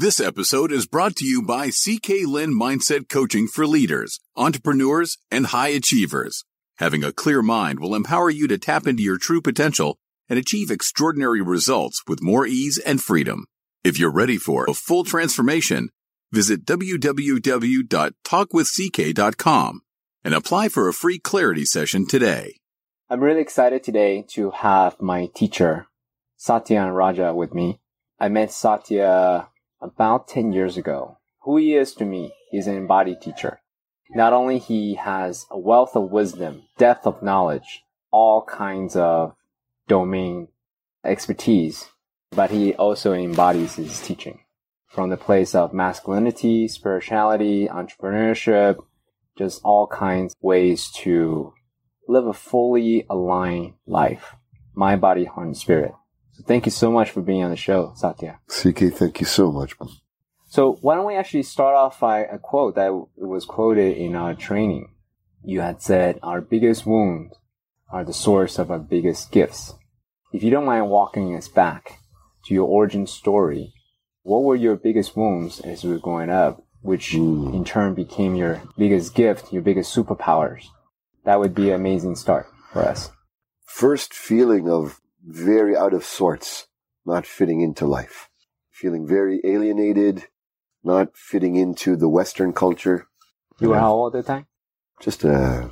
This episode is brought to you by CK Lin Mindset Coaching for leaders, entrepreneurs, and high achievers. Having a clear mind will empower you to tap into your true potential and achieve extraordinary results with more ease and freedom. If you're ready for a full transformation, visit www.talkwithck.com and apply for a free clarity session today. I'm really excited today to have my teacher, Satya Raja, with me. I met Satya about 10 years ago. Who he is to me, he's an embodied teacher. Not only he has a wealth of wisdom, depth of knowledge, all kinds of domain expertise, but he also embodies his teaching from the place of masculinity, spirituality, entrepreneurship, just all kinds of ways to live a fully aligned life. Mind, body, heart, and spirit. So thank you so much for being on the show, Satya. CK, thank you so much. So why don't we actually start off by a quote that was quoted in our training. You had said, our biggest wounds are the source of our biggest gifts. If you don't mind walking us back to your origin story, what were your biggest wounds as you were growing up, which mm. in turn became your biggest gift, your biggest superpowers? That would be an amazing start for us. First feeling of very out of sorts, not fitting into life, feeling very alienated, not fitting into the Western culture. You were how old at the time? Just, uh,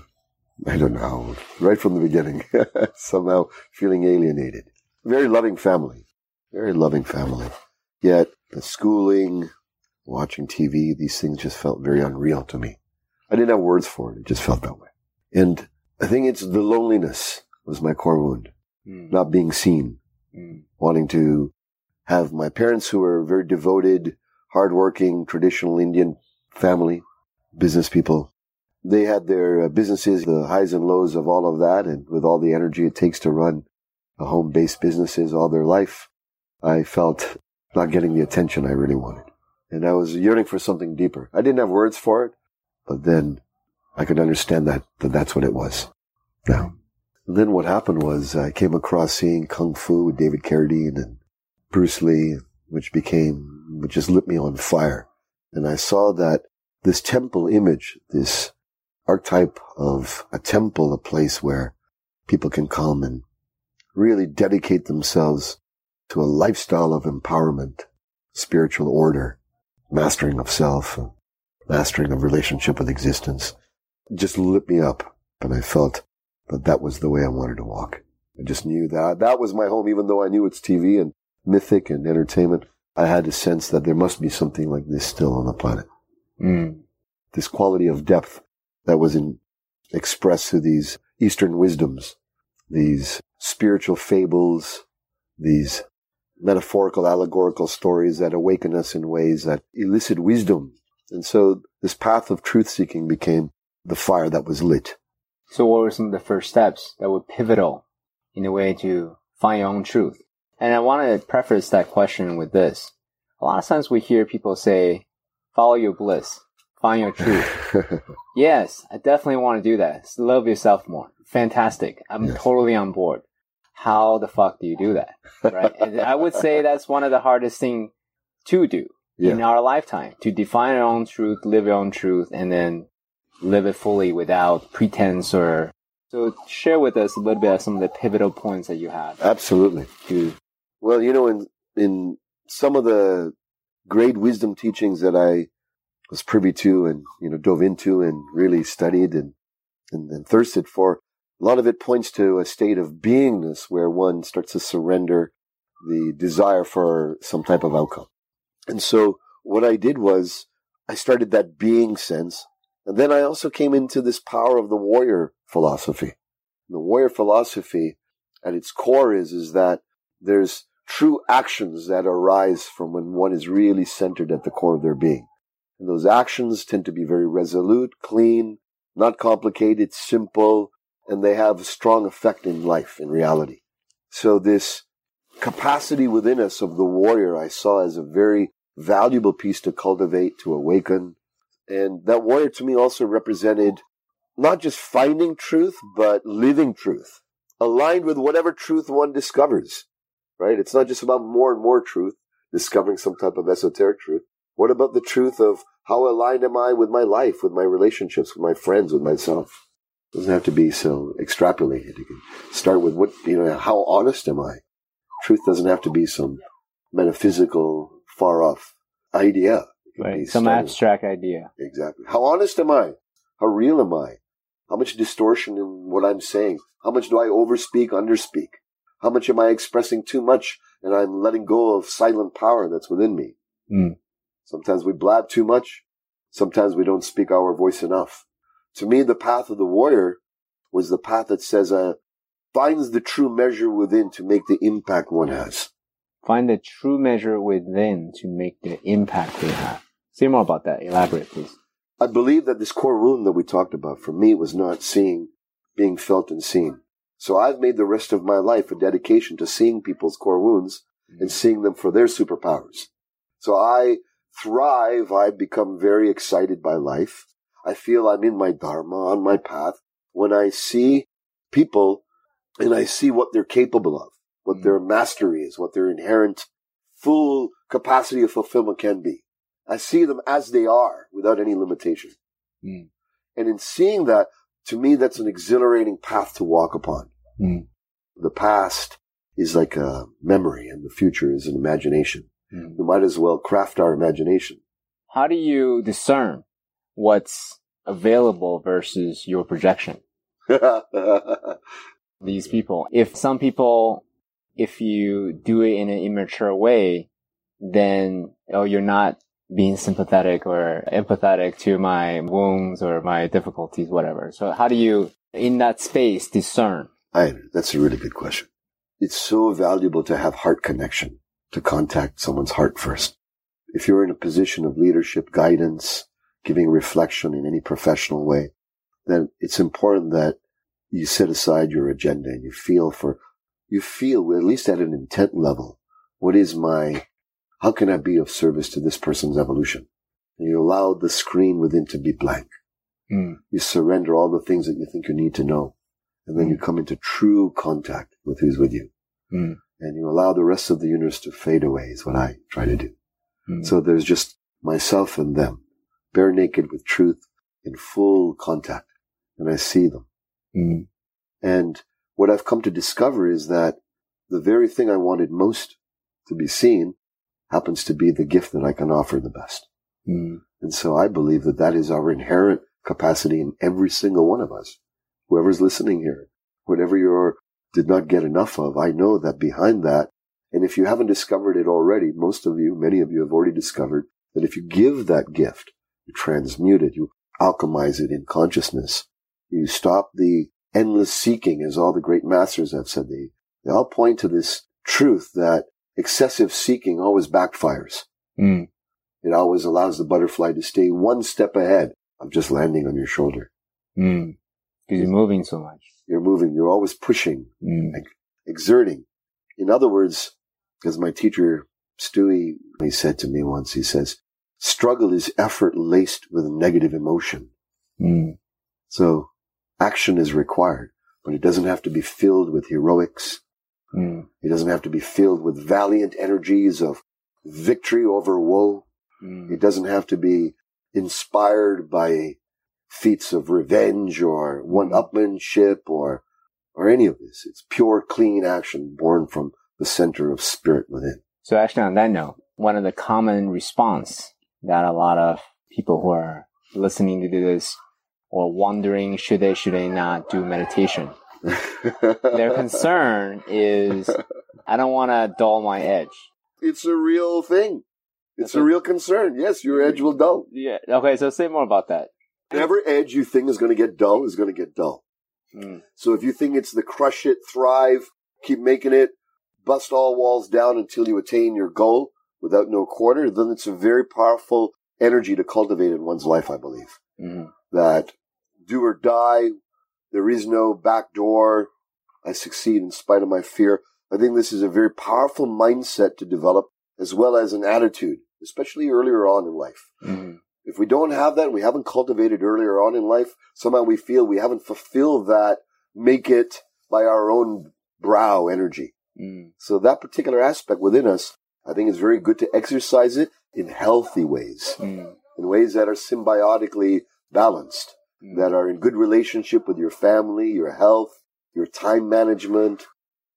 I don't know, right from the beginning, somehow feeling alienated. Very loving family, very loving family. Yet the schooling, watching TV, these things just felt very unreal to me. I didn't have words for it. It just felt that way. And I think it's the loneliness was my core wound mm. not being seen, mm. wanting to have my parents who were very devoted, hardworking, traditional Indian family, business people. They had their uh, businesses, the highs and lows of all of that, and with all the energy it takes to run a home-based businesses all their life, I felt not getting the attention I really wanted. And I was yearning for something deeper. I didn't have words for it, but then I could understand that, that that's what it was. Now, and then what happened was I came across seeing Kung Fu with David Carradine and Bruce Lee, which became, which just lit me on fire. And I saw that this temple image, this archetype of a temple, a place where people can come and really dedicate themselves to a lifestyle of empowerment, spiritual order, mastering of self, mastering of relationship with existence, just lit me up. And I felt but that was the way I wanted to walk. I just knew that that was my home, even though I knew it's TV and mythic and entertainment. I had a sense that there must be something like this still on the planet. Mm. This quality of depth that was in, expressed through these Eastern wisdoms, these spiritual fables, these metaphorical, allegorical stories that awaken us in ways that elicit wisdom. And so this path of truth seeking became the fire that was lit. So what were some of the first steps that were pivotal in a way to find your own truth? And I want to preface that question with this. A lot of times we hear people say, follow your bliss, find your truth. yes, I definitely want to do that. Love yourself more. Fantastic. I'm yes. totally on board. How the fuck do you do that? Right. and I would say that's one of the hardest things to do yeah. in our lifetime to define our own truth, live your own truth, and then live it fully without pretense or so share with us a little bit of some of the pivotal points that you had. Absolutely. To well you know in in some of the great wisdom teachings that i was privy to and you know dove into and really studied and and, and thirsted for a lot of it points to a state of beingness where one starts to surrender the desire for some type of outcome. And so what i did was i started that being sense and then I also came into this power of the warrior philosophy. The warrior philosophy at its core is, is that there's true actions that arise from when one is really centered at the core of their being. And those actions tend to be very resolute, clean, not complicated, simple, and they have a strong effect in life, in reality. So this capacity within us of the warrior I saw as a very valuable piece to cultivate, to awaken, and that warrior to me also represented not just finding truth, but living truth, aligned with whatever truth one discovers, right? It's not just about more and more truth. discovering some type of esoteric truth. What about the truth of how aligned am I with my life, with my relationships, with my friends, with myself? It doesn't have to be so extrapolated. You can start with what, you know, how honest am I? Truth doesn't have to be some metaphysical, far off idea. Right. Some started. abstract idea. Exactly. How honest am I? How real am I? How much distortion in what I'm saying? How much do I overspeak, underspeak? How much am I expressing too much and I'm letting go of silent power that's within me? Mm. Sometimes we blab too much. Sometimes we don't speak our voice enough. To me, the path of the warrior was the path that says, uh, finds the true measure within to make the impact one has. Find the true measure within to make the impact they have. Say more about that. Elaborate, please. I believe that this core wound that we talked about for me was not seeing, being felt and seen. So I've made the rest of my life a dedication to seeing people's core wounds and seeing them for their superpowers. So I thrive. I become very excited by life. I feel I'm in my dharma, on my path, when I see people and I see what they're capable of, what their mm. mastery is, what their inherent full capacity of fulfillment can be. I see them as they are without any limitation. Mm. And in seeing that, to me, that's an exhilarating path to walk upon. Mm. The past is like a memory and the future is an imagination. Mm. We might as well craft our imagination. How do you discern what's available versus your projection? These people, if some people, if you do it in an immature way, then, oh, you're not being sympathetic or empathetic to my wounds or my difficulties, whatever. So how do you, in that space, discern? I, that's a really good question. It's so valuable to have heart connection, to contact someone's heart first. If you're in a position of leadership, guidance, giving reflection in any professional way, then it's important that you set aside your agenda and you feel for, you feel, at least at an intent level, what is my how can I be of service to this person's evolution? And you allow the screen within to be blank. Mm. You surrender all the things that you think you need to know. And then mm. you come into true contact with who's with you. Mm. And you allow the rest of the universe to fade away is what I try to do. Hmm. So there's just myself and them, bare naked with truth in full contact. And I see them. Hmm. And what I've come to discover is that the very thing I wanted most to be seen happens to be the gift that I can offer the best. Mm. And so I believe that that is our inherent capacity in every single one of us. Whoever's listening here, whatever you did not get enough of, I know that behind that, and if you haven't discovered it already, most of you, many of you have already discovered that if you give that gift, you transmute it, you alchemize it in consciousness, you stop the endless seeking, as all the great masters have said. They, they all point to this truth that excessive seeking always backfires. Mm. It always allows the butterfly to stay one step ahead of just landing on your shoulder. Mm. Because you're moving so much. You're moving. You're always pushing, mm. exerting. In other words, as my teacher Stewie, he said to me once, he says, struggle is effort laced with negative emotion. Mm. So action is required, but it doesn't have to be filled with heroics. Mm. It doesn't have to be filled with valiant energies of victory over woe. Mm. It doesn't have to be inspired by feats of revenge or one-upmanship or, or any of this. It's pure, clean action born from the center of spirit within. So actually on that note, one of the common response that a lot of people who are listening to this or wondering should they, should they not do meditation their concern is I don't want to dull my edge. It's a real thing. It's a real concern. Yes, your edge will dull. Yeah. Okay. So say more about that. Whatever edge you think is going to get dull is going to get dull. Mm. So if you think it's the crush it, thrive, keep making it, bust all walls down until you attain your goal without no quarter, then it's a very powerful energy to cultivate in one's life, I believe. Mm-hmm. That do or die, there is no back door. I succeed in spite of my fear. I think this is a very powerful mindset to develop as well as an attitude, especially earlier on in life. Mm-hmm. If we don't have that, we haven't cultivated earlier on in life, somehow we feel we haven't fulfilled that make it by our own brow energy. Mm. So that particular aspect within us, I think it's very good to exercise it in healthy ways, Mm. in ways that are symbiotically balanced. That are in good relationship with your family, your health, your time management,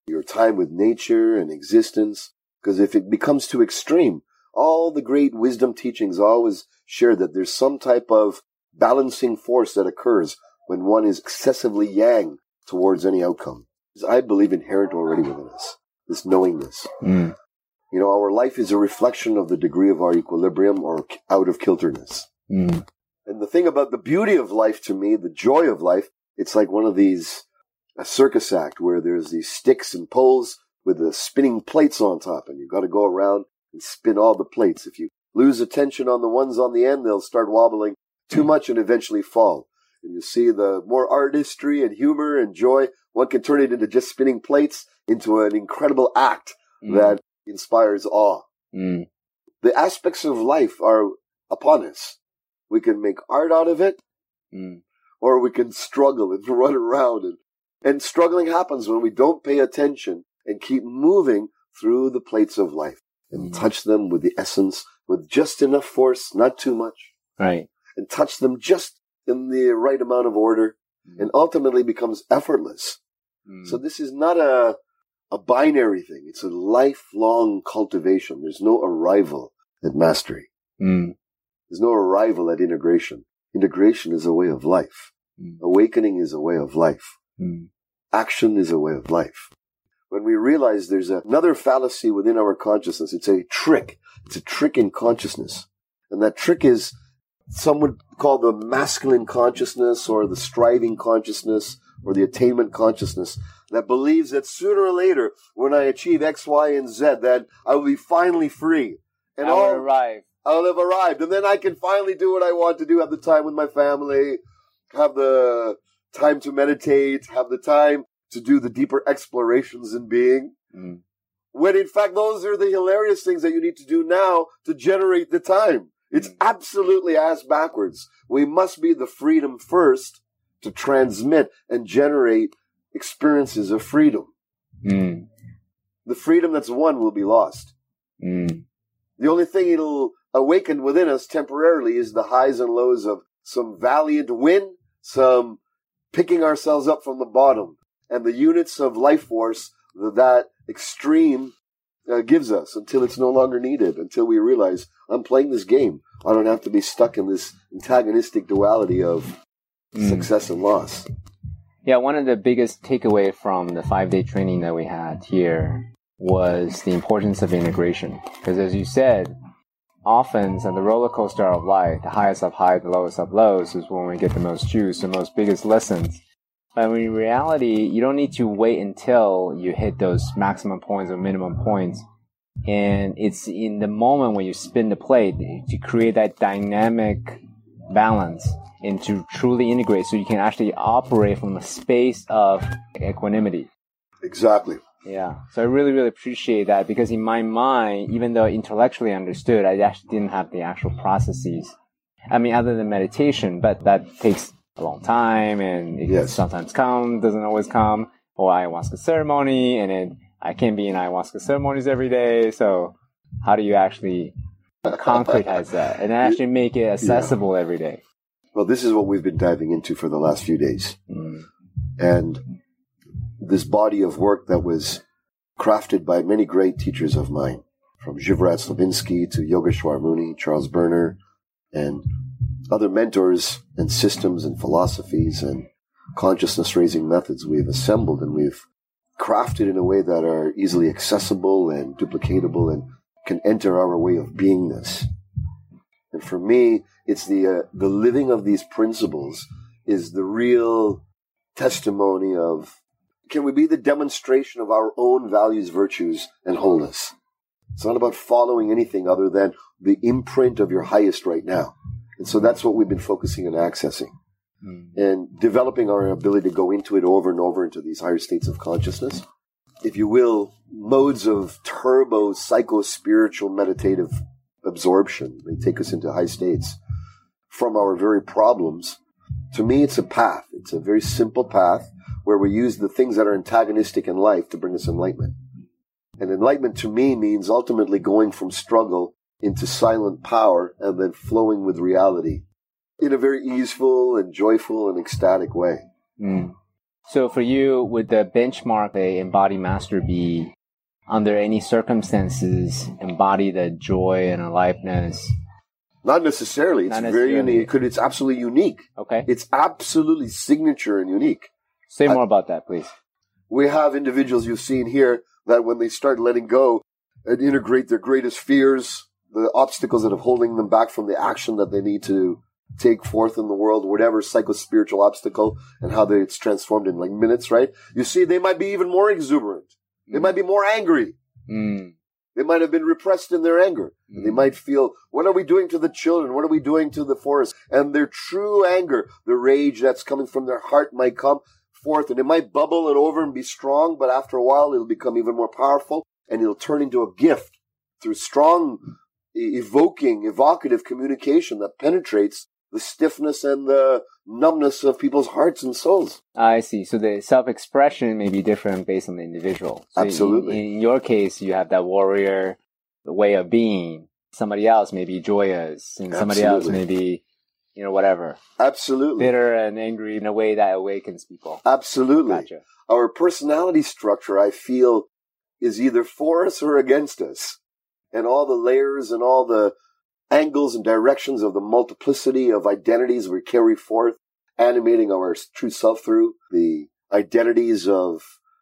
your time with nature and existence. Because if it becomes too extreme, all the great wisdom teachings always share that there's some type of balancing force that occurs when one is excessively yang towards any outcome. I believe inherent already within us, this knowingness. Mm. You know, our life is a reflection of the degree of our equilibrium or out of kilterness. Mm. And the thing about the beauty of life to me, the joy of life, it's like one of these, a circus act where there's these sticks and poles with the spinning plates on top and you've got to go around and spin all the plates. If you lose attention on the ones on the end, they'll start wobbling too much and eventually fall. And you see the more artistry and humor and joy, one can turn it into just spinning plates into an incredible act Mm. that inspires awe. Mm. The aspects of life are upon us. We can make art out of it, Mm. or we can struggle and run around. And, and struggling happens when we don't pay attention and keep moving through the plates of life and Mhm. touch them with the essence, with just enough force, not too much, Right. and touch them just in the right amount of order and ultimately becomes effortless. Mm. So this is not a, a binary thing. It's a lifelong cultivation. There's no arrival at mastery. Mm. There's no arrival at integration. Integration is a way of life. Mm. Awakening is a way of life. Mm. Action is a way of life. When we realize there's another fallacy within our consciousness, it's a trick. It's a trick in consciousness. And that trick is some would call the masculine consciousness or the striving consciousness or the attainment consciousness that believes that sooner or later, when I achieve X, Y, and Z, that I will be finally free. And I will arrive. I'll have arrived, and then I can finally do what I want to do, have the time with my family, have the time to meditate, have the time to do the deeper explorations in being. Mm. When in fact, those are the hilarious things that you need to do now to generate the time. It's Mm. absolutely ass backwards. We must be the freedom first to transmit and generate experiences of freedom. Mm. The freedom that's won will be lost. Mm. The only thing it'll awaken within us temporarily is the highs and lows of some valiant win, some picking ourselves up from the bottom, and the units of life force that that extreme uh, gives us until it's no longer needed, until we realize I'm playing this game. I don't have to be stuck in this antagonistic duality of Mm. success and loss. Yeah, one of the biggest takeaway from the five day training that we had here was the importance of integration. Because as you said, often on the roller coaster of life, the highest of highs, the lowest of lows is when we get the most juice, the most biggest lessons. But in reality, you don't need to wait until you hit those maximum points or minimum points. And it's in the moment when you spin the plate to create that dynamic balance and to truly integrate so you can actually operate from a space of equanimity. Exactly. Yeah. So I really, really appreciate that because in my mind, even though intellectually understood, I actually didn't have the actual processes. I mean, other than meditation, but that takes a long time and it Yes. sometimes comes, doesn't always come, or ayahuasca ceremony, and then I can't be in ayahuasca ceremonies every day. So how do you actually concretize that and actually make it accessible every day? Well, this is what we've been diving into for the last few days. Mm. and this body of work that was crafted by many great teachers of mine, from Zivorad Slavinski to Yogeshwar Muni, Charles Berner, and other mentors and systems and philosophies and consciousness raising methods we've assembled and we've crafted in a way that are easily accessible and duplicatable and can enter our way of beingness. And for me, it's the uh, the living of these principles is the real testimony of can we be the demonstration of our own values, virtues, and wholeness? It's not about following anything other than the imprint of your highest right now. And so that's what we've been focusing on accessing Mm. and developing our ability to go into it over and over into these higher states of consciousness. If you will, modes of turbo psycho spiritual meditative absorption. They take us into high states from our very problems. To me, it's a path. It's a very simple path where we use the things that are antagonistic in life to bring us enlightenment. And enlightenment to me means ultimately going from struggle into silent power and then flowing with reality in a very easeful and joyful and ecstatic way. Mm. So for you, would the benchmark a embodied master be under any circumstances embody the joy and aliveness? Not necessarily. It's Not very necessarily. unique. It's absolutely unique. Okay. It's absolutely signature and unique. Say I- more about that, please. We have individuals you've seen here that when they start letting go and integrate their greatest fears, the obstacles that are holding them back from the action that they need to take forth in the world, whatever psycho-spiritual obstacle and how they, it's transformed in like minutes, right? You see, they might be even more exuberant. They might be more angry. Mm. They might have been repressed in their anger. Mm. They might feel, what are we doing to the children? What are we doing to the forest? And their true anger, the rage that's coming from their heart might come forth and it might bubble it over and be strong, but after a while it'll become even more powerful and it'll turn into a gift through strong, evoking, evocative communication that penetrates the stiffness and the numbness of people's hearts and souls. I see. So the self-expression may be different based on the individual. So Absolutely. In, your case, you have that warrior way of being. Somebody else may be joyous, and somebody else Absolutely. may be, you know, whatever, Absolutely. bitter and angry in a way that awakens people. Absolutely. Gotcha. our personality structure, I feel, is either for us or against us. And all the layers and all the angles and directions of the multiplicity of identities we carry forth, animating our true self through the identities of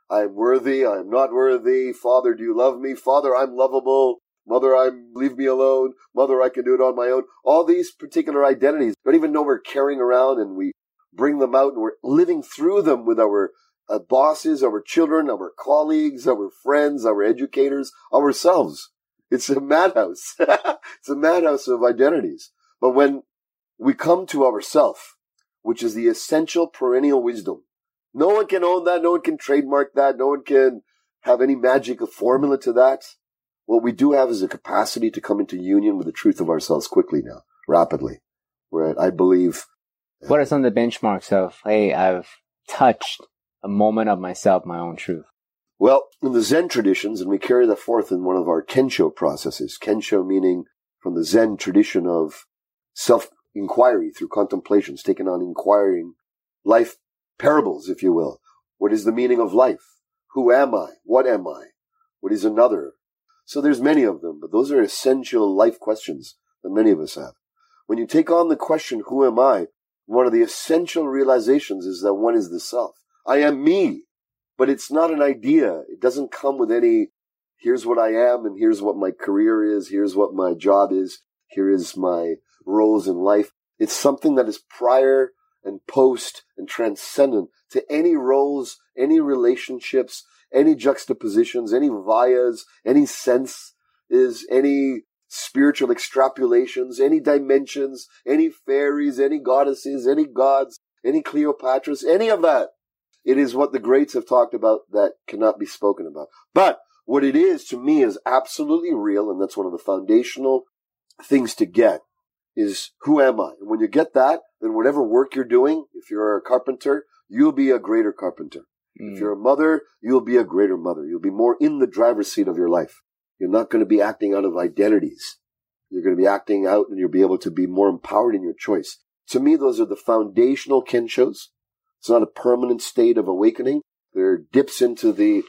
I'm worthy, I'm not worthy, Father, do you love me? Father, I'm lovable. Mother, I'm leave me alone. Mother, I can do it on my own. All these particular identities, don't even know we're carrying around and we bring them out and we're living through them with our uh, bosses, our children, our colleagues, our friends, our educators, ourselves. It's a madhouse. it's a madhouse of identities. But when we come to ourself, which is the essential perennial wisdom, no one can own that. No one can trademark that. No one can have any magic formula to that. What we do have is a capacity to come into union with the truth of ourselves quickly now, rapidly. Where I believe What are some of the benchmarks of, hey, I've touched a moment of myself, my own truth? Well, in the Zen traditions, and we carry that forth in one of our Kensho processes, Kensho meaning from the Zen tradition of self inquiry through contemplations, taken on inquiring life parables, if you will. What is the meaning of life? Who am I? What am I? What is another? So there's many of them, but those are essential life questions that many of us have. When you take on the question, who am I? One of the essential realizations is that one is the self. I am me but it's not an idea. It doesn't come with any, here's what I am and here's what my career is. Here's what my job is. Here is my roles in life. It's something that is prior and post and transcendent to any roles, any relationships, any juxtapositions, any vias, any sense is any spiritual extrapolations, any dimensions, any fairies, any goddesses, any gods, any Cleopatras, any of that. It is what the greats have talked about that cannot be spoken about. But what it is to me is absolutely real, and that's one of the foundational things to get is who am I? And when you get that, then whatever work you're doing, if you're a carpenter, you'll be a greater carpenter. If Mm. you're a mother, you'll be a greater mother. You'll be more in the driver's seat of your life. You're not going to be acting out of identities. You're going to be acting out and you'll be able to be more empowered in your choice. To me, those are the foundational kenshos. It's not a permanent state of awakening. There are dips into the,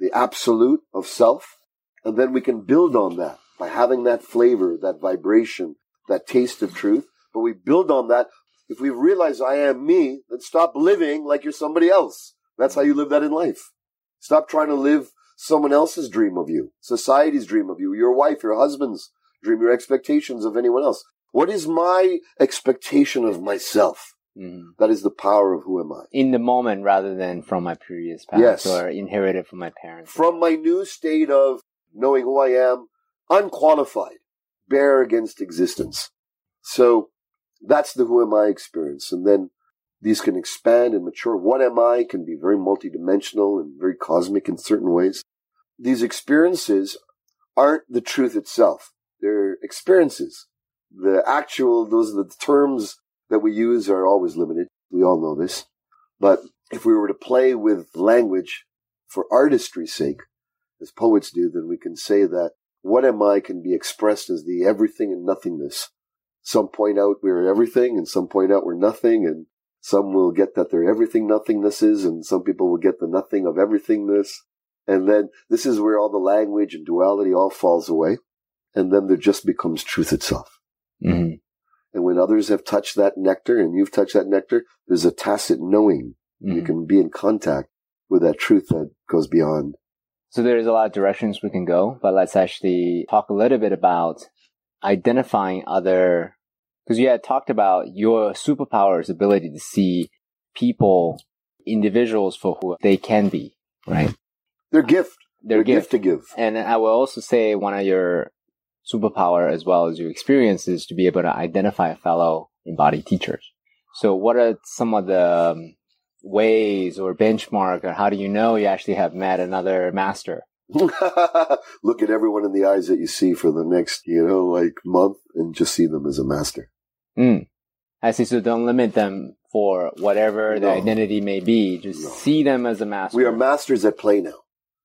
the absolute of self. And then we can build on that by having that flavor, that vibration, that taste of truth. But we build on that. If we realize I am me, then stop living like you're somebody else. That's how you live that in life. Stop trying to live someone else's dream of you, society's dream of you, your wife, your husband's dream, your expectations of anyone else. What is my expectation of myself? Mhm. That is the power of who am I. In the moment rather than from my previous past Yes. or inherited from my parents. From my new state of knowing who I am, unqualified, bare against existence. So that's the who am I experience. And then these can expand and mature. What am I can be very multidimensional and very cosmic in certain ways. These experiences aren't the truth itself. They're experiences. The actual, those are the terms that we use are always limited. We all know this. But if we were to play with language for artistry's sake, as poets do, then we can say that what am I can be expressed as the everything and nothingness. Some point out we're everything and some point out we're nothing and some will get that they're everything nothingnesses and some people will get the nothing of everythingness. And then this is where all the language and duality all falls away. And then there just becomes truth itself. Mm-hmm. And when others have touched that nectar and you've touched that nectar, there's a tacit knowing. Mm-hmm. You can be in contact with that truth that goes beyond. So there's a lot of directions we can go, but let's actually talk a little bit about identifying other, because you had talked about your superpower's ability to see people, individuals for who they can be, right? Their gift. Their, gift. to give. And I will also say one of your superpower as well as your experience is to be able to identify a fellow embodied teachers. So what are some of the um, ways or benchmark or how do you know you actually have met another master? Look at everyone in the eyes that you see for the next, you know, like month and just see them as a master. Mm. I see. So don't limit them for whatever No. the identity may be. Just No. see them as a master. We are masters at play now.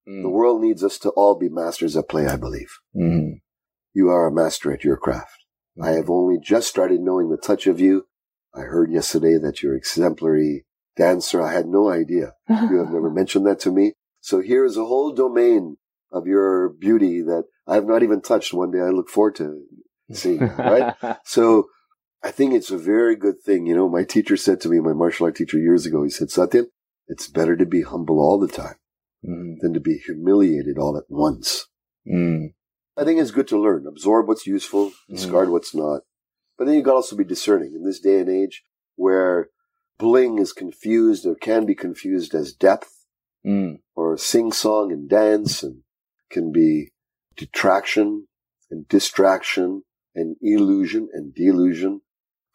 Mm. The world needs us to all be masters at play, I believe. Mhm. You are a master at your craft. I have only just started knowing the touch of you. I heard yesterday that you're exemplary dancer. I had no idea. You have never mentioned that to me. So here is a whole domain of your beauty that I have not even touched. One day I look forward to seeing, right? So I think it's a very good thing. You know, my teacher said to me, my martial art teacher years ago, he said, Satyan, it's better to be humble all the time Mm. than to be humiliated all at once. Mm. I think it's good to learn, absorb what's useful, discard what's not. But then you got to also be discerning in this day and age where bling is confused or can be confused as depth Mm. or sing song and dance and can be detraction and distraction and illusion and delusion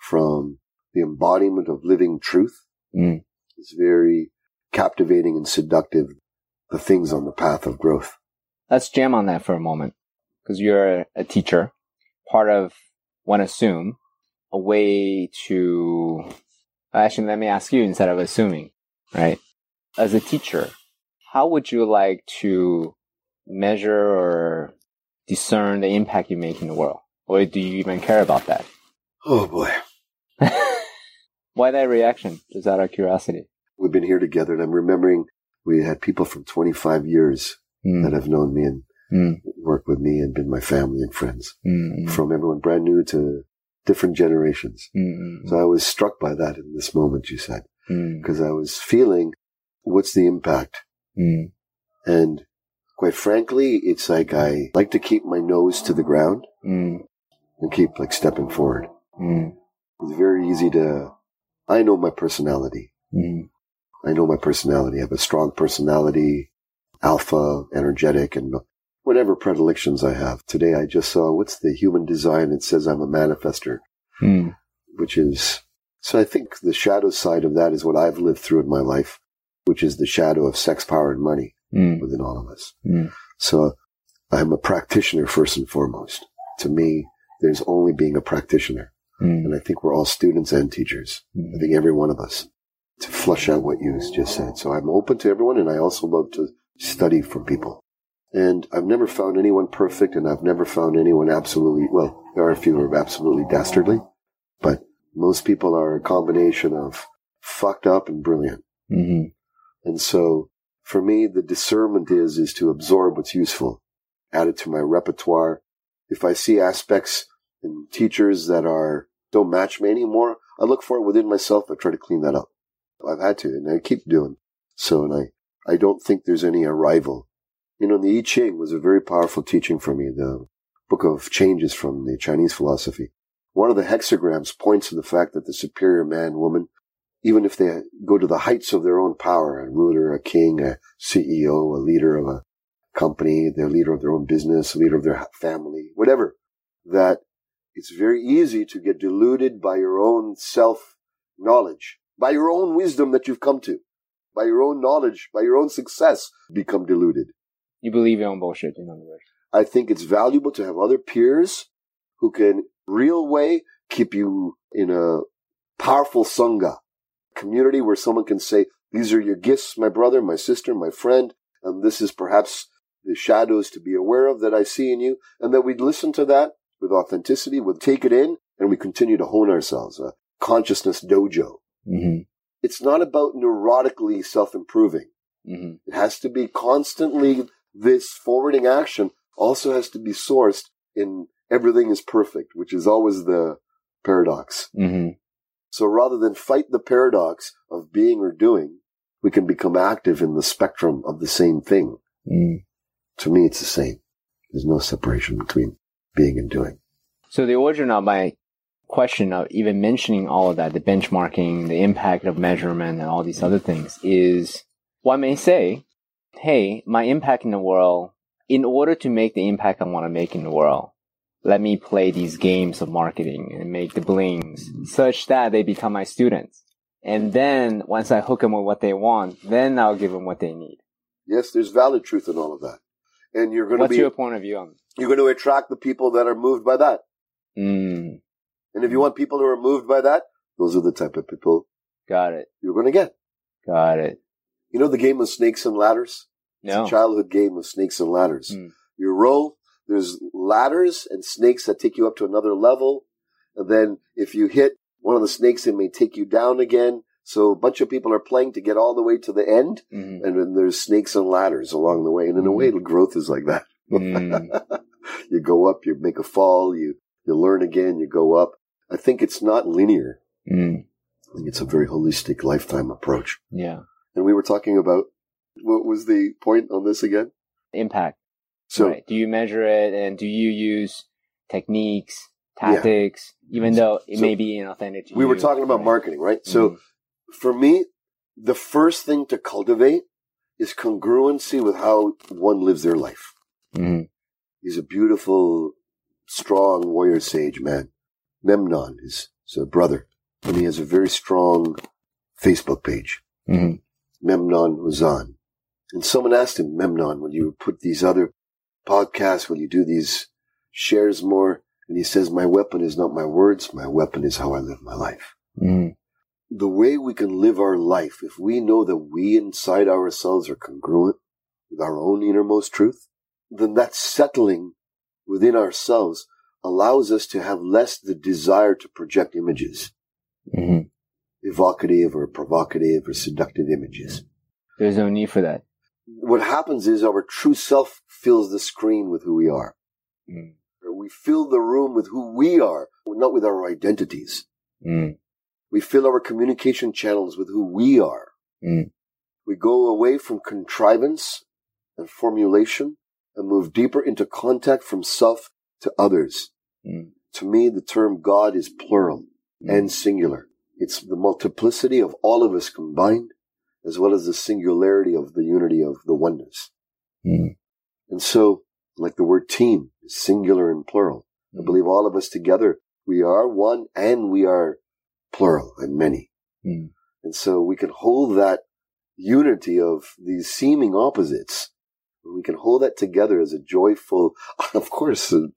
from the embodiment of living truth. Mm. It's very captivating and seductive, the things on the path of growth. Let's jam on that for a moment because you're a teacher. Part of one assume a way to actually let me ask you instead of assuming, right? As a teacher, how would you like to measure or discern the impact you make in the world? Or do you even care about that? Oh boy. Why that reaction? Just out of curiosity. We've been here together and I'm remembering we had people from 25 years Mm, that have known me and mm, worked with me and been my family and friends mm, from everyone brand new to different generations. mm, mm, So I was struck by that in this moment, you said, because I was feeling what's the impact? mm, And quite frankly, it's like I like to keep my nose to the ground and keep like stepping forward. mm, It's very easy to, I know my personality. mm, I know my personality. I have a strong personality, alpha, energetic, and whatever predilections I have. Today I just saw what's the human design? It says I'm a manifester, mm, which is, so I think the shadow side of that is what I've lived through in my life, which is the shadow of sex, power, and money mm, within all of us. mm. So I'm a practitioner first and foremost. To me, there's only being a practitioner. Mm, And I think we're all students and teachers. I mm, think every one of us to flush out what you just said. So I'm open to everyone and I also love to study from people. And I've never found anyone perfect and I've never found anyone absolutely, well, there are a few who are absolutely dastardly, but most people are a combination of fucked up and brilliant. mhm, And so for me, the discernment is, is to absorb what's useful, add it to my repertoire. If I see aspects in teachers that are, don't match me anymore, I look for it within myself. I try to clean that up. I've had to and I keep doing. So, and I, I don't think there's any arrival. You know, the I Ching was a very powerful teaching for me, the book of changes from the Chinese philosophy. One of the hexagrams points to the fact that the superior man, woman, even if they go to the heights of their own power, a ruler, a king, a CEO, a leader of a company, the leader of their own business, leader of their family, whatever, that it's very easy to get deluded by your own self knowledge, by your own wisdom that you've come to, by your own knowledge, by your own success, become deluded. You believe your own bullshit, in other words. I think it's valuable to have other peers who can real way keep you in a powerful sangha community where someone can say, these are your gifts, my brother, my sister, my friend, and this is perhaps the shadows to be aware of that I see in you, and that we'd listen to that with authenticity, we'll take it in, and we continue to hone ourselves. A consciousness dojo. Mm-hmm. It's not about neurotically self-improving. Mm-hmm. It has to be constantly this forwarding action also has to be sourced in everything is perfect, which is always the paradox. Mm-hmm. So rather than fight the paradox of being or doing, we can become active in the spectrum of the same thing. Mm. To me, it's the same. There's no separation between being and doing. So the origin of my question of even mentioning all of that, the benchmarking, the impact of measurement and all these other things is one may say, Hey, my impact in the world, in order to make the impact I want to make in the world, let me play these games of marketing and make the blings such that they become my students. And then once I hook them with what they want, then I'll give them what they need. Yes, there's valid truth in all of that. And you're going to What's be, your point of view on you're going to attract the people that are moved by that. Mm, And if you want people who are moved by that, those are the type of people got it. you're going to get. Got it. You know the game of snakes and ladders? It's No. a childhood game of snakes and ladders. Mm. You roll, there's ladders and snakes that take you up to another level. And then if you hit one of the snakes, it may take you down again. So a bunch of people are playing to get all the way to the end. Mhm. And then there's snakes and ladders along the way. And in a way, growth is like that. Mm. you go up, you make a fall, you, you learn again, you go up. I think it's not linear. Mm. I think it's a very holistic lifetime approach. Yeah. And we were talking about what was the point on this again? Impact. So right. Do you measure it and do you use techniques, tactics, even though it So may be inauthentic we were you, talking about right? marketing, right? So Mhm. For me, the first thing to cultivate is congruency with how one lives their life. Mhm. He's a beautiful, strong warrior sage man. Memnon is, a brother, and he has a very strong Facebook page. Mhm. Memnon was on. And someone asked him, Memnon, will you put these other podcasts, will you do these shares more? And he says, my weapon is not my words, my weapon is how I live my life. Mhm. The way we can live our life, if we know that we inside ourselves are congruent with our own innermost truth, then that settling within ourselves allows us to have less the desire to project images, Mhm. evocative or provocative or seductive images. There's no need for that. what happens is our true self fills the screen with who we are. Mm. We fill the room with who we are, not with our identities. Mm. We fill our communication channels with who we are. Mm. We go away from contrivance and formulation and move deeper into contact from self to others. Mm. To me, the term God is plural Mm. and singular. It's the multiplicity of all of us combined, as well as the singularity of the unity of the oneness. Mm. And so, like the word team is singular and plural. I Mm. believe all of us together, we are one and we are plural and many. Mm. And so we can hold that unity of these seeming opposites. We can hold that together as a joyful, of course, uh,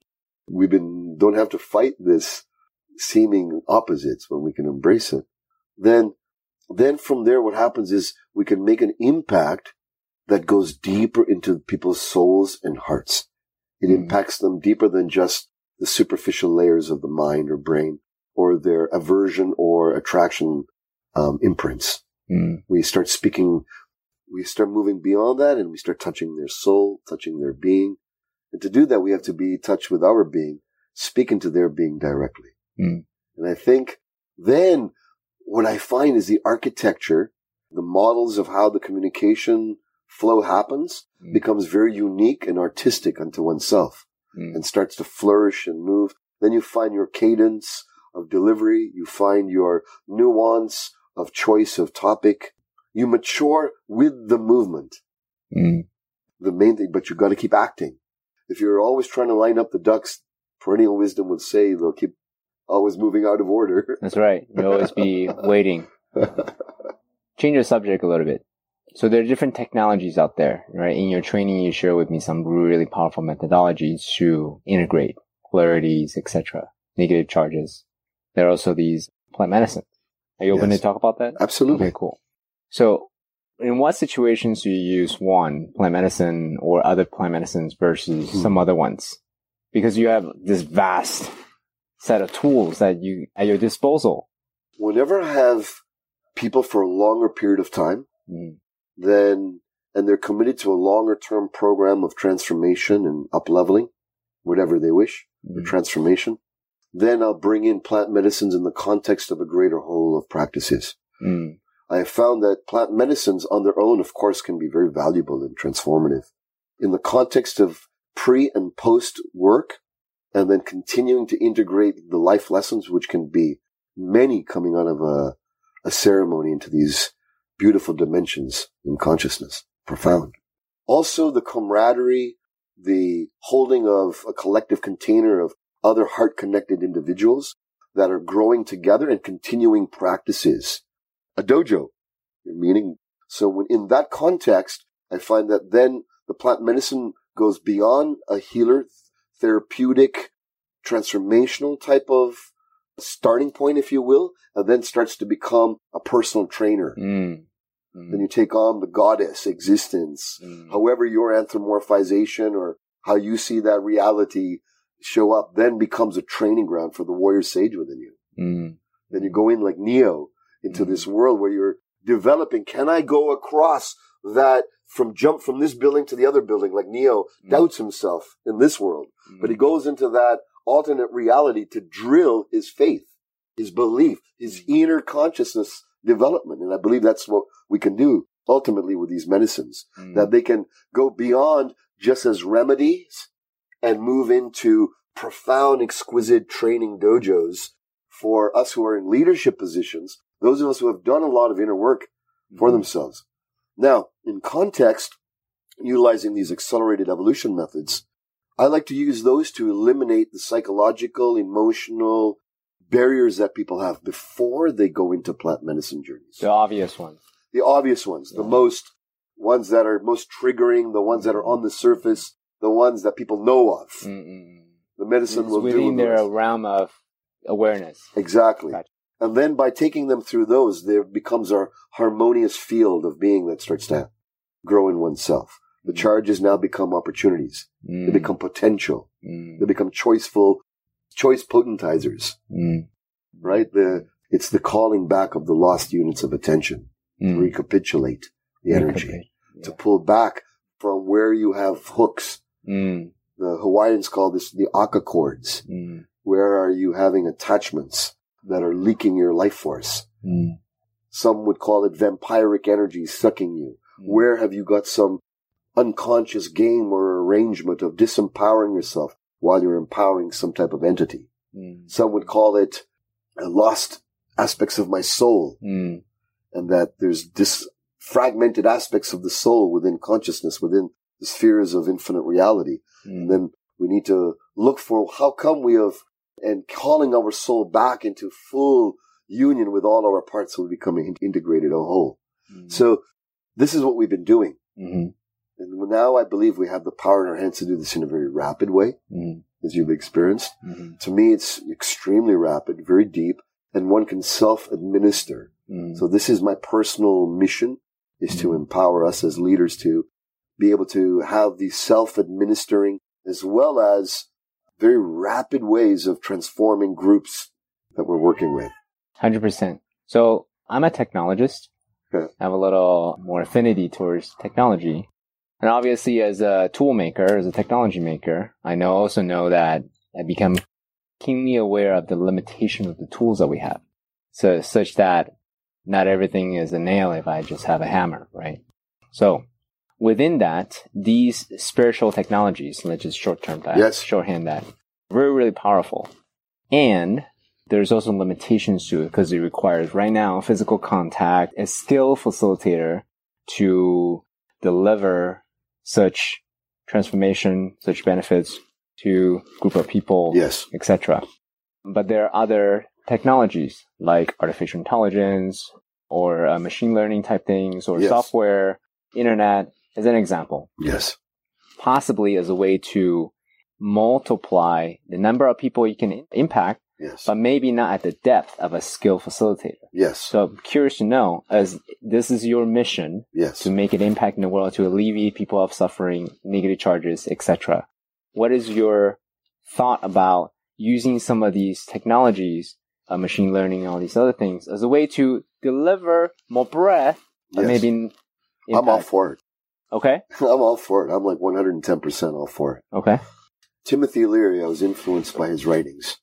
we've been, don't have to fight this seeming opposites when we can embrace it. Then, then from there, what happens is we can make an impact that goes deeper into people's souls and hearts. It Mm. impacts them deeper than just the superficial layers of the mind or brain or their aversion or attraction um, imprints. Mm. We start speaking, we start moving beyond that and we start touching their soul, touching their being. And to do that, we have to be in touch with our being, speaking to their being directly. Mm. And I think then what I find is the architecture, the models of how the communication flow happens Mm. becomes very unique and artistic unto oneself Mm. and starts to flourish and move. Then you find your cadence of delivery. You find your nuance of choice of topic. You mature with the movement. Mm. The main thing, but you've got to keep acting. If you're always trying to line up the ducks, perennial wisdom would say they'll keep always moving out of order. That's right. You'll always be waiting. Change the subject a little bit. So there are different technologies out there, right? In your training, you share with me some really powerful methodologies to integrate polarities, etc., negative charges. There are also these plant medicines. Are you open Yes. to talk about that? Absolutely. Okay, cool. So in what situations do you use one plant medicine or other plant medicines versus Hmm. some other ones? Because you have this vast set of tools that you at your disposal. Whenever I have people for a longer period of time, Mm. then and they're committed to a longer term program of transformation and up leveling, whatever they wish, or Mm. transformation, then I'll bring in plant medicines in the context of a greater whole of practices. Mm. I have found that plant medicines on their own, of course, can be very valuable and transformative. In the context of pre and post work, and then continuing to integrate the life lessons, which can be many coming out of a, a ceremony into these beautiful dimensions in consciousness. Profound. Also the camaraderie, the holding of a collective container of other heart connected individuals that are growing together and continuing practices. A dojo, meaning, so when in that context, I find that then the plant medicine goes beyond a healer, therapeutic, transformational type of starting point, if you will, and then starts to become a personal trainer. Mm. Mm. Then you take on the goddess existence, Mm. however your anthropomorphization or how you see that reality show up then becomes a training ground for the warrior sage within you. Mm. Then you go in like Neo into Mhm. this world where you're developing. Can I go across that from jump from this building to the other building? Like Neo Mm. doubts himself in this world, Mm. but he goes into that alternate reality to drill his faith, his belief, his inner consciousness development. And I believe that's what we can do ultimately with these medicines Mm. that they can go beyond just as remedies and move into profound, exquisite training dojos for us who are in leadership positions, those of us who have done a lot of inner work for Mm. themselves. Now, in context, utilizing these accelerated evolution methods, I like to use those to eliminate the psychological, emotional barriers that people have before they go into plant medicine journeys the obvious ones. the obvious ones, the most ones that are most triggering, the ones that are on the surface, the ones that people know of. Mm-mm. The medicine It's will do within their those. realm of awareness. Exactly. Gotcha. And then by taking them through those, there becomes a harmonious field of being that starts to grow in oneself. The Mm. charges now become opportunities. They Mm. become potential. Mm. They become choiceful, choice potentizers, Mm. right? The, it's the calling back of the lost units of attention. Mm. Recapitulate the energy. Recapitulate. to pull back from where you have hooks. Mm. The Hawaiians call this the aka cords. Mm. Where are you having attachments that are leaking your life force? Mm. Some would call it vampiric energy sucking you. Mm. Where have you got some unconscious game or arrangement of disempowering yourself while you're empowering some type of entity? Mm. Some would call it uh, lost aspects of my soul Mm. and that there's dis fragmented aspects of the soul within consciousness, within the spheres of infinite reality. Mm. And then we need to look for how come we have and calling our soul back into full union with all our parts so we become in- integrated a whole. Mm. So this is what we've been doing. Mhm. And now I believe we have the power in our hands to do this in a very rapid way, Mhm. as you've experienced. Mhm. To me, it's extremely rapid, very deep, and one can self-administer. Mhm. So this is my personal mission is to Mhm. empower us as leaders to be able to have these self-administering as well as very rapid ways of transforming groups that we're working with. Hundred percent. So I'm a technologist. Okay. I have a little more affinity towards technology. And obviously as a tool maker, as a technology maker, I know also know that I become keenly aware of the limitation of the tools that we have. So such that not everything is a nail if I just have a hammer, right? So within that, these spiritual technologies, let's just short term that, Yes. shorthand that, very, really powerful. And there's also limitations to it because it requires right now physical contact, a skill facilitator to deliver such transformation, such benefits to group of people, Yes. etc. But there are other technologies like artificial intelligence or uh, machine learning type things or Yes. software, internet as an example Yes. possibly as a way to multiply the number of people you can impact Yes. but maybe not at the depth of a skill facilitator. yes. So I'm curious to know, as this is your mission yes. to make an impact in the world, to alleviate people of suffering, negative charges, etc. What is your thought about using some of these technologies, uh, machine learning, and all these other things, as a way to deliver more breadth, but Yes. maybe in I'm all impact? for it. Okay, I'm all for it. I'm like 110% all for it. okay, Timothy Leary, I was influenced by his writings.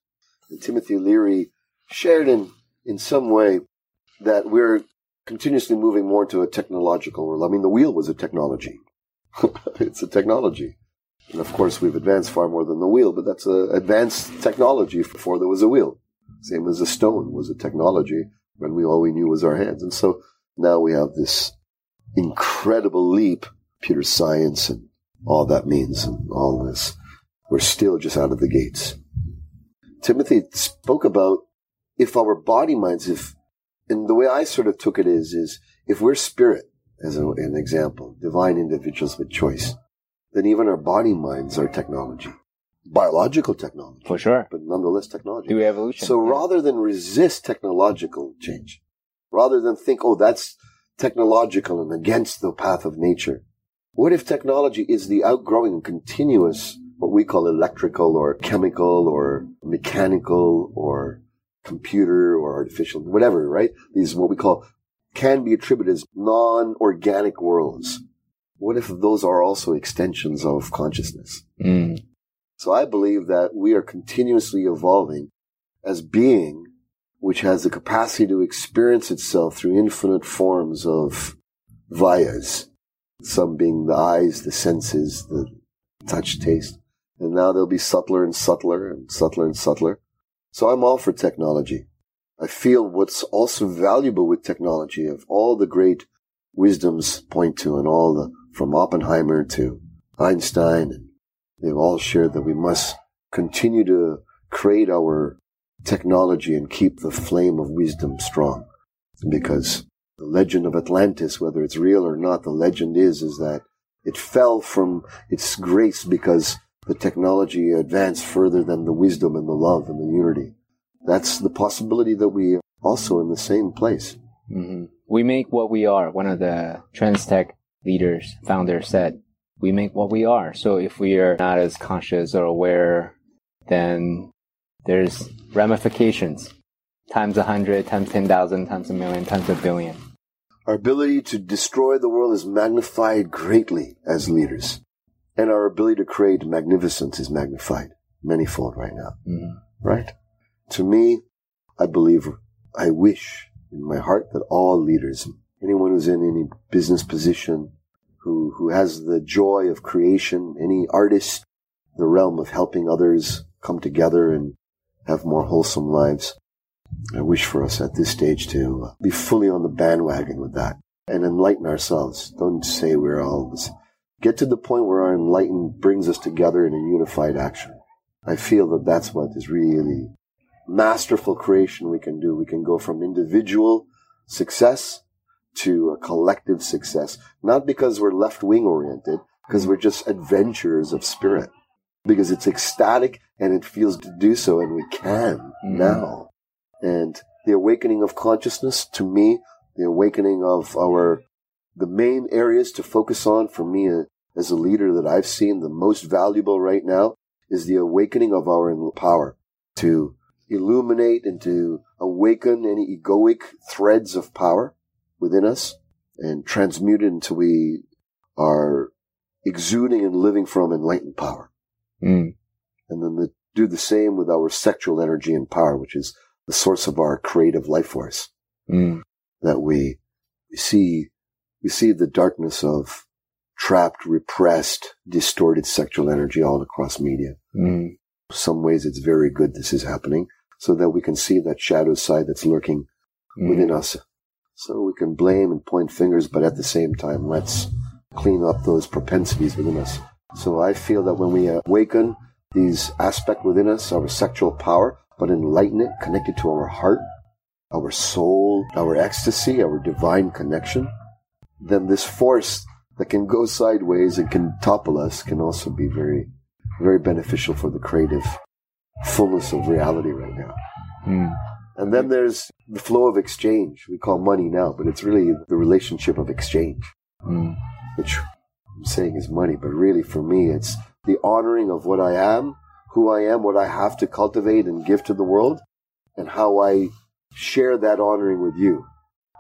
And Timothy Leary shared in, in some way that we're continuously moving more into a technological world. I mean, the wheel was a technology. it's a technology. And of course, we've advanced far more than the wheel, but that's a advanced technology before there was a wheel. Same as a stone was a technology when we all we knew was our hands. And so now we have this incredible leap, computer science and all that means and all this. We're still just out of the gates. Timothy spoke about if our body minds, if, and the way I sort of took it is, is if we're spirit, as a, an example, divine individuals with choice, then even our body minds are technology, biological technology, for sure. but nonetheless technology. Do evolution. So yeah. rather than resist technological change, rather than think, oh, that's technological and against the path of nature, what if technology is the outgrowing continuous, what we call electrical or chemical or mechanical or computer or artificial, whatever, right? These what we call can be attributed as non-organic worlds. What if those are also extensions of consciousness? Mm, So I believe that we are continuously evolving as being which has the capacity to experience itself through infinite forms of vayas. Some being the eyes, the senses, the touch, taste. And now they'll be subtler and subtler and subtler and subtler. So I'm all for technology. I feel what's also valuable with technology of all the great wisdoms point to and all the, from Oppenheimer to Einstein, they've all shared that we must continue to create our technology and keep the flame of wisdom strong. Because the legend of Atlantis, whether it's real or not, the legend is, is that it fell from its grace because the technology advanced further than the wisdom and the love and the unity. That's the possibility that we also in the same place. hmm We make what we are. One of the TransTech leaders, founder said, we make what we are. So if we are not as conscious or aware, then there's ramifications. Times a hundred, times ten thousand, times a million, times a billion. Our ability to destroy the world is magnified greatly as leaders. And our ability to create magnificence is magnified manyfold right now. Mhm. Right? To me, I believe, I wish in my heart that all leaders, anyone who's in any business position, who, who has the joy of creation, any artist, the realm of helping others come together and have more wholesome lives. I wish for us at this stage to be fully on the bandwagon with that and enlighten ourselves. Don't say we're all this. Get to the point where our enlightened brings us together in a unified action. I feel that that's what is really masterful creation we can do. We can go from individual success to a collective success, not because we're left wing oriented, because we're just adventurers of spirit, because it's ecstatic and it feels to do so, and we can Mhm. now. And the awakening of consciousness, to me, the awakening of our, the main areas to focus on for me uh, as a leader that I've seen the most valuable right now is the awakening of our power to illuminate and to awaken any egoic threads of power within us and transmute it until we are exuding and living from enlightened power. Mm. And then the, do the same with our sexual energy and power, which is the source of our creative life force Mm. that we see, we see the darkness of trapped, repressed, distorted sexual energy all across media. Mm. Some ways it's very good this is happening so that we can see that shadow side that's lurking Mm. within us. So we can blame and point fingers, but at the same time, let's clean up those propensities within us. So I feel that when we awaken these aspects within us, our sexual power, but enlighten it, connect it to our heart, our soul, our ecstasy, our divine connection, then this force that can go sideways and can topple us can also be very, very beneficial for the creative fullness of reality right now. Mm. And then there's the flow of exchange. We call money now, but it's really the relationship of exchange, Mm. which I'm saying is money, but really for me, it's the honoring of what I am, who I am, what I have to cultivate and give to the world, and how I share that honoring with you.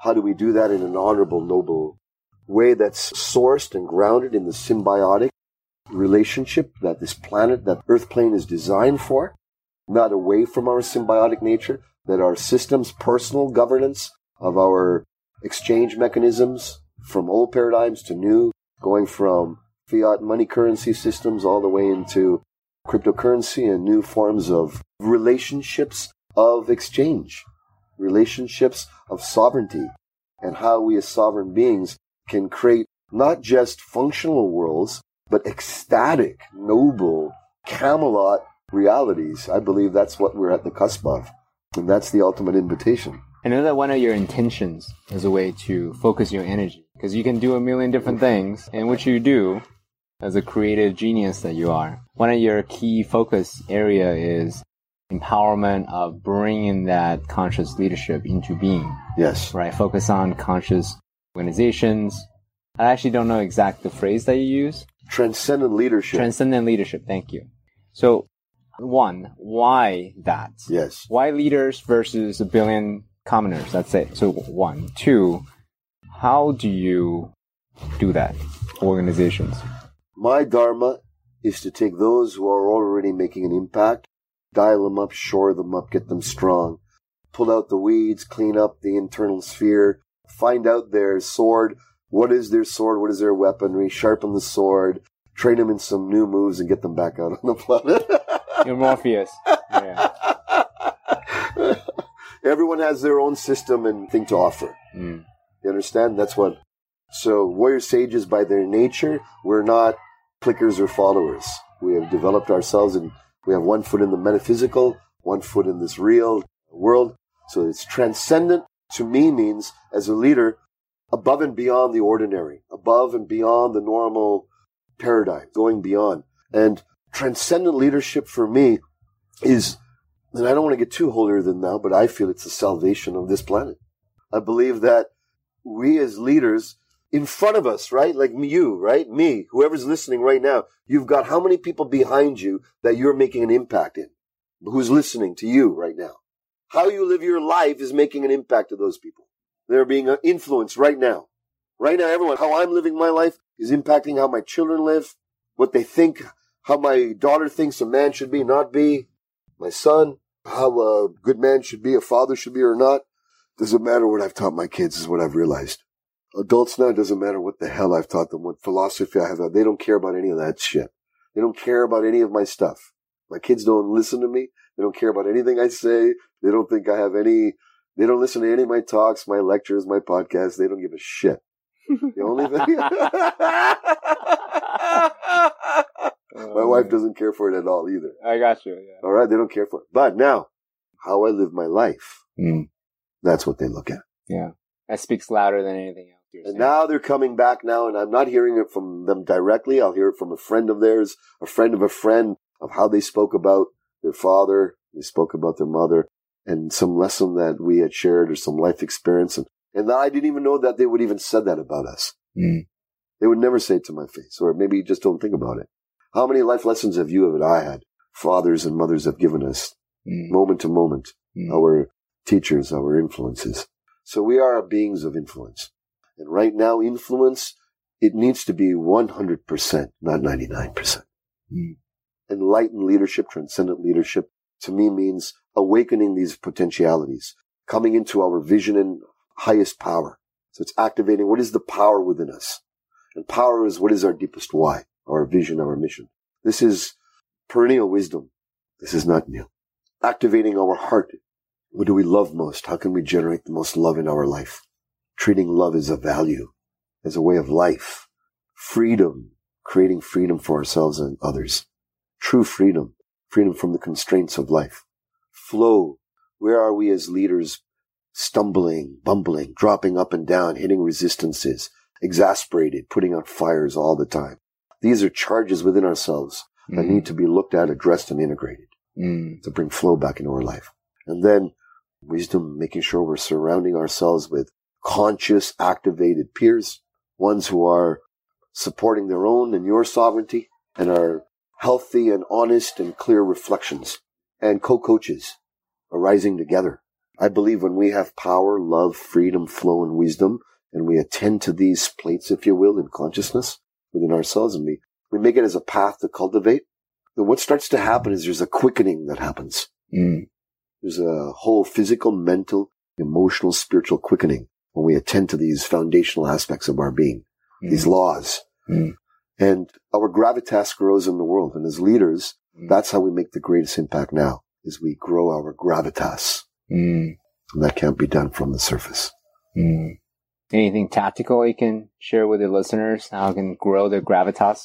How do we do that in an honorable, noble way that's sourced and grounded in the symbiotic relationship that this planet, that Earth plane is designed for, not away from our symbiotic nature, that our systems, personal governance of our exchange mechanisms from old paradigms to new, going from fiat money currency systems all the way into cryptocurrency and new forms of relationships of exchange, relationships of sovereignty, and how we as sovereign beings can create not just functional worlds, but ecstatic, noble, Camelot realities. I believe that's what we're at the cusp of. And that's the ultimate invitation. I know that one of your intentions is a way to focus your energy because you can do a million different things, and what you do as a creative genius that you are, one of your key focus area is empowerment of bringing that conscious leadership into being, Yes. right? Focus on conscious organizations. I actually don't know exact the phrase that you use. Transcendent leadership. Transcendent leadership. Thank you. So, one, why that? yes. why leaders versus a billion commoners? That's it. So one, two, how do you do that? Organizations. My dharma is to take those who are already making an impact, dial them up, shore them up, get them strong, pull out the weeds, clean up the internal sphere, find out their sword. What is their sword? What is their weaponry? Sharpen the sword, train them in some new moves, and get them back out on the planet. You're Morpheus. Yeah. Everyone has their own system and thing to offer. Mm. You understand? That's what. So, warrior sages, by their nature, we're not clickers or followers. We have developed ourselves and we have one foot in the metaphysical, one foot in this real world. So, it's transcendent to me means, as a leader, above and beyond the ordinary, above and beyond the normal paradigm, going beyond. And transcendent leadership for me is, and I don't want to get too holier than thou, but I feel it's the salvation of this planet. I believe that we as leaders in front of us, right? Like you, right? Me, whoever's listening right now, you've got how many people behind you that you're making an impact in? Who's listening to you right now? How you live your life is making an impact to those people. They're being influenced right now. Right now, everyone, how I'm living my life is impacting how my children live, what they think, how my daughter thinks a man should be, not be, my son, how a good man should be, a father should be or not. Doesn't matter what I've taught my kids is what I've realized. Adults now, it doesn't matter what the hell I've taught them, what philosophy I have. They don't care about any of that shit. They don't care about any of my stuff. My kids don't listen to me. They don't care about anything I say. They don't think I have any, they don't listen to any of my talks, my lectures, my podcasts. They don't give a shit. The only thing, my wife doesn't care for it at all either. I got you. Yeah. All right. They don't care for it. But now, how I live my life, Mm. that's what they look at. Yeah. That speaks louder than anything else. You're And now they're coming back now, and I'm not hearing it from them directly. I'll hear it from a friend of theirs, a friend of a friend, of how they spoke about their father, they spoke about their mother, and some lesson that we had shared or some life experience. And, and I didn't even know that they would even said that about us. Mm. They would never say it to my face, or maybe you just don't think about it. How many life lessons have you and I had? Fathers and mothers have given us Mm. moment to moment, Mm. our teachers, our influences. So we are beings of influence. And right now, influence, it needs to be 100%, not 99%. Mm. Enlightened leadership, transcendent leadership, to me means awakening these potentialities, coming into our vision and highest power. So it's activating what is the power within us. And power is what is our deepest why, our vision, our mission. This is perennial wisdom. This is not new. Activating our heart. What do we love most? How can we generate the most love in our life? Treating love as a value, as a way of life. Freedom, creating freedom for ourselves and others. True freedom, freedom from the constraints of life. Flow. Where are we as leaders? Stumbling, bumbling, dropping up and down, hitting resistances, exasperated, putting out fires all the time. These are charges within ourselves that Mm. need to be looked at, addressed, and integrated. Mm. to bring flow back into our life. And then wisdom, making sure we're surrounding ourselves with conscious, activated peers, ones who are supporting their own and your sovereignty and are healthy and honest and clear reflections and co-coaches arising together. I believe when we have power, love, freedom, flow, and wisdom, and we attend to these plates, if you will, in consciousness within ourselves, and we, we make it as a path to cultivate, then what starts to happen is there's a quickening that happens. Mm. There's a whole physical, mental, emotional, spiritual quickening when we attend to these foundational aspects of our being, Mm. these laws. Mm. And our gravitas grows in the world. And as leaders, Mm. that's how we make the greatest impact now, is we grow our gravitas. Mm. And that can't be done from the surface. Mm. Anything tactical you can share with your listeners? How can grow their gravitas?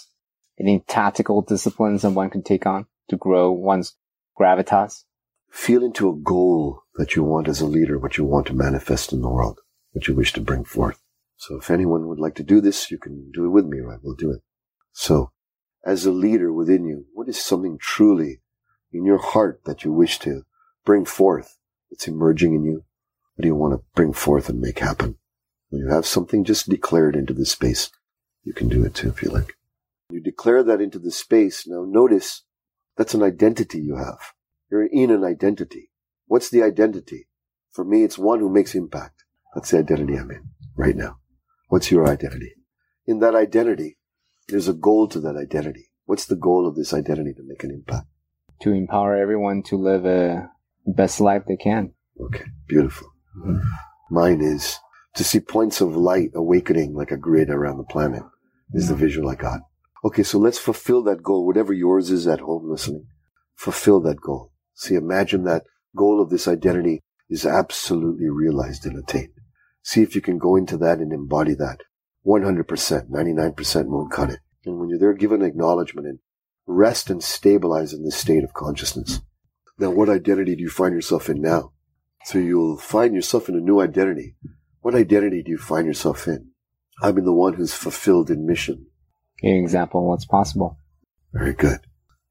Any tactical disciplines that one can take on to grow one's gravitas? Feel into a goal that you want as a leader, what you want to manifest in the world, what you wish to bring forth. So if anyone would like to do this, you can do it with me, right? We'll do it. So as a leader within you, what is something truly in your heart that you wish to bring forth that's emerging in you? What do you want to bring forth and make happen? When you have something, just declare it into the space. You can do it too if you like. You declare that into the space. Now notice that's an identity you have. You're in an identity. What's the identity? For me, it's one who makes impact. That's the identity I'm in right now. What's your identity? In that identity, there's a goal to that identity. What's the goal of this identity to make an impact? To empower everyone to live a best life they can. Okay, beautiful. Mine is to see points of light awakening like a grid around the planet is the visual I got. Okay, so let's fulfill that goal, whatever yours is at home listening. Fulfill that goal. See, imagine that goal of this identity is absolutely realized and attained. See if you can go into that and embody that. 100%, 99% won't cut it. And when you're there, give an acknowledgement and rest and stabilize in this state of consciousness. Now, what identity do you find yourself in now? So you'll find yourself in a new identity. What identity do you find yourself in? I'm in the one who's fulfilled in mission. An example of what's possible. Very good.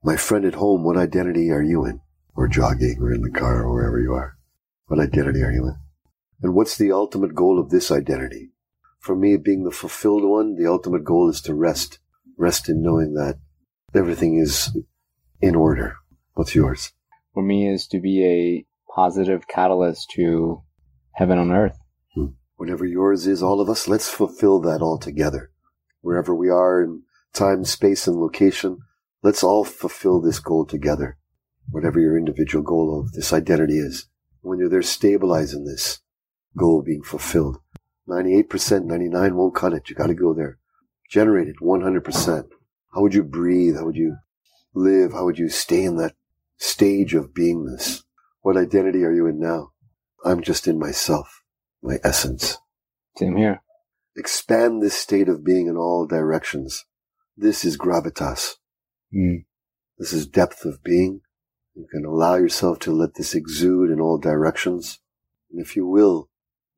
My friend at home, what identity are you in? Or jogging or in the car or wherever you are. What identity are you in? And what's the ultimate goal of this identity? For me, being the fulfilled one, the ultimate goal is to rest. Rest in knowing that everything is in order. What's yours? For me is to be a positive catalyst to heaven on earth. Hmm. Whatever yours is, all of us, let's fulfill that all together. Wherever we are in time, space, and location, let's all fulfill this goal together. Whatever your individual goal of this identity is. When you're there, stabilizing this goal being fulfilled. 98%, 99 won't cut it. You gotta go there. Generate it 100%. How would you breathe? How would you live? How would you stay in that stage of beingness? What identity are you in now? I'm just in myself, my essence. Same here. Expand this state of being in all directions. This is gravitas. Mm. This is depth of being. You can allow yourself to let this exude in all directions. And if you will,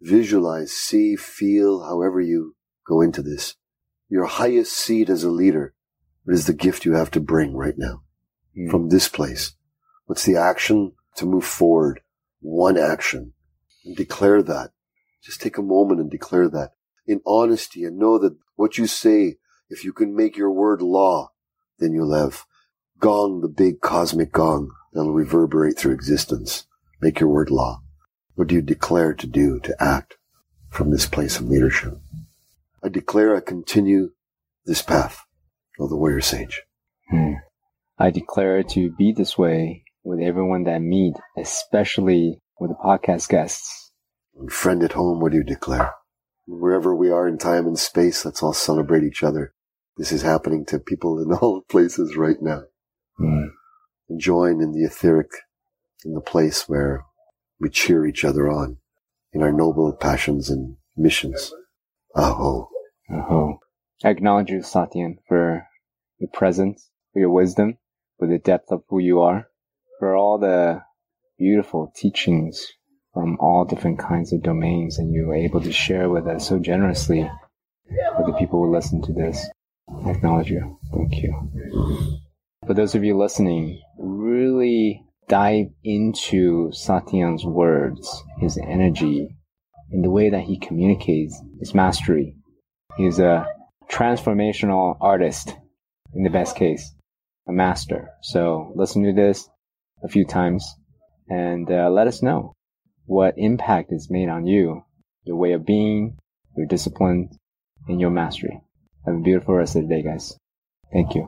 visualize, see, feel, however you go into this. Your highest seat as a leader is the gift you have to bring right now Mm. from this place. What's the action to move forward? One action. And declare that. Just take a moment and declare that in honesty and know that what you say, if you can make your word law, then you'll have gong, the big cosmic gong that'll reverberate through existence. Make your word law. What do you declare to do, to act from this place of leadership? I declare I continue this path of the warrior sage. Hmm. I declare to be this way with everyone that I meet, especially with the podcast guests. And friend at home, what do you declare? Wherever we are in time and space, let's all celebrate each other. This is happening to people in all places right now. Hmm. And join in the etheric, in the place where we cheer each other on in our noble passions and missions. Aho. Aho. I acknowledge you, Satyen, for your presence, for your wisdom, for the depth of who you are, for all the beautiful teachings from all different kinds of domains that you were able to share with us so generously for the people who listen to this. I acknowledge you. Thank you. For those of you listening, really dive into Satyen's words, his energy, and the way that he communicates, his mastery. He's a transformational artist in the best case, a master. So listen to this a few times and uh, let us know what impact it's made on you, your way of being, your discipline, and your mastery. Have a beautiful rest of the day, guys. Thank you.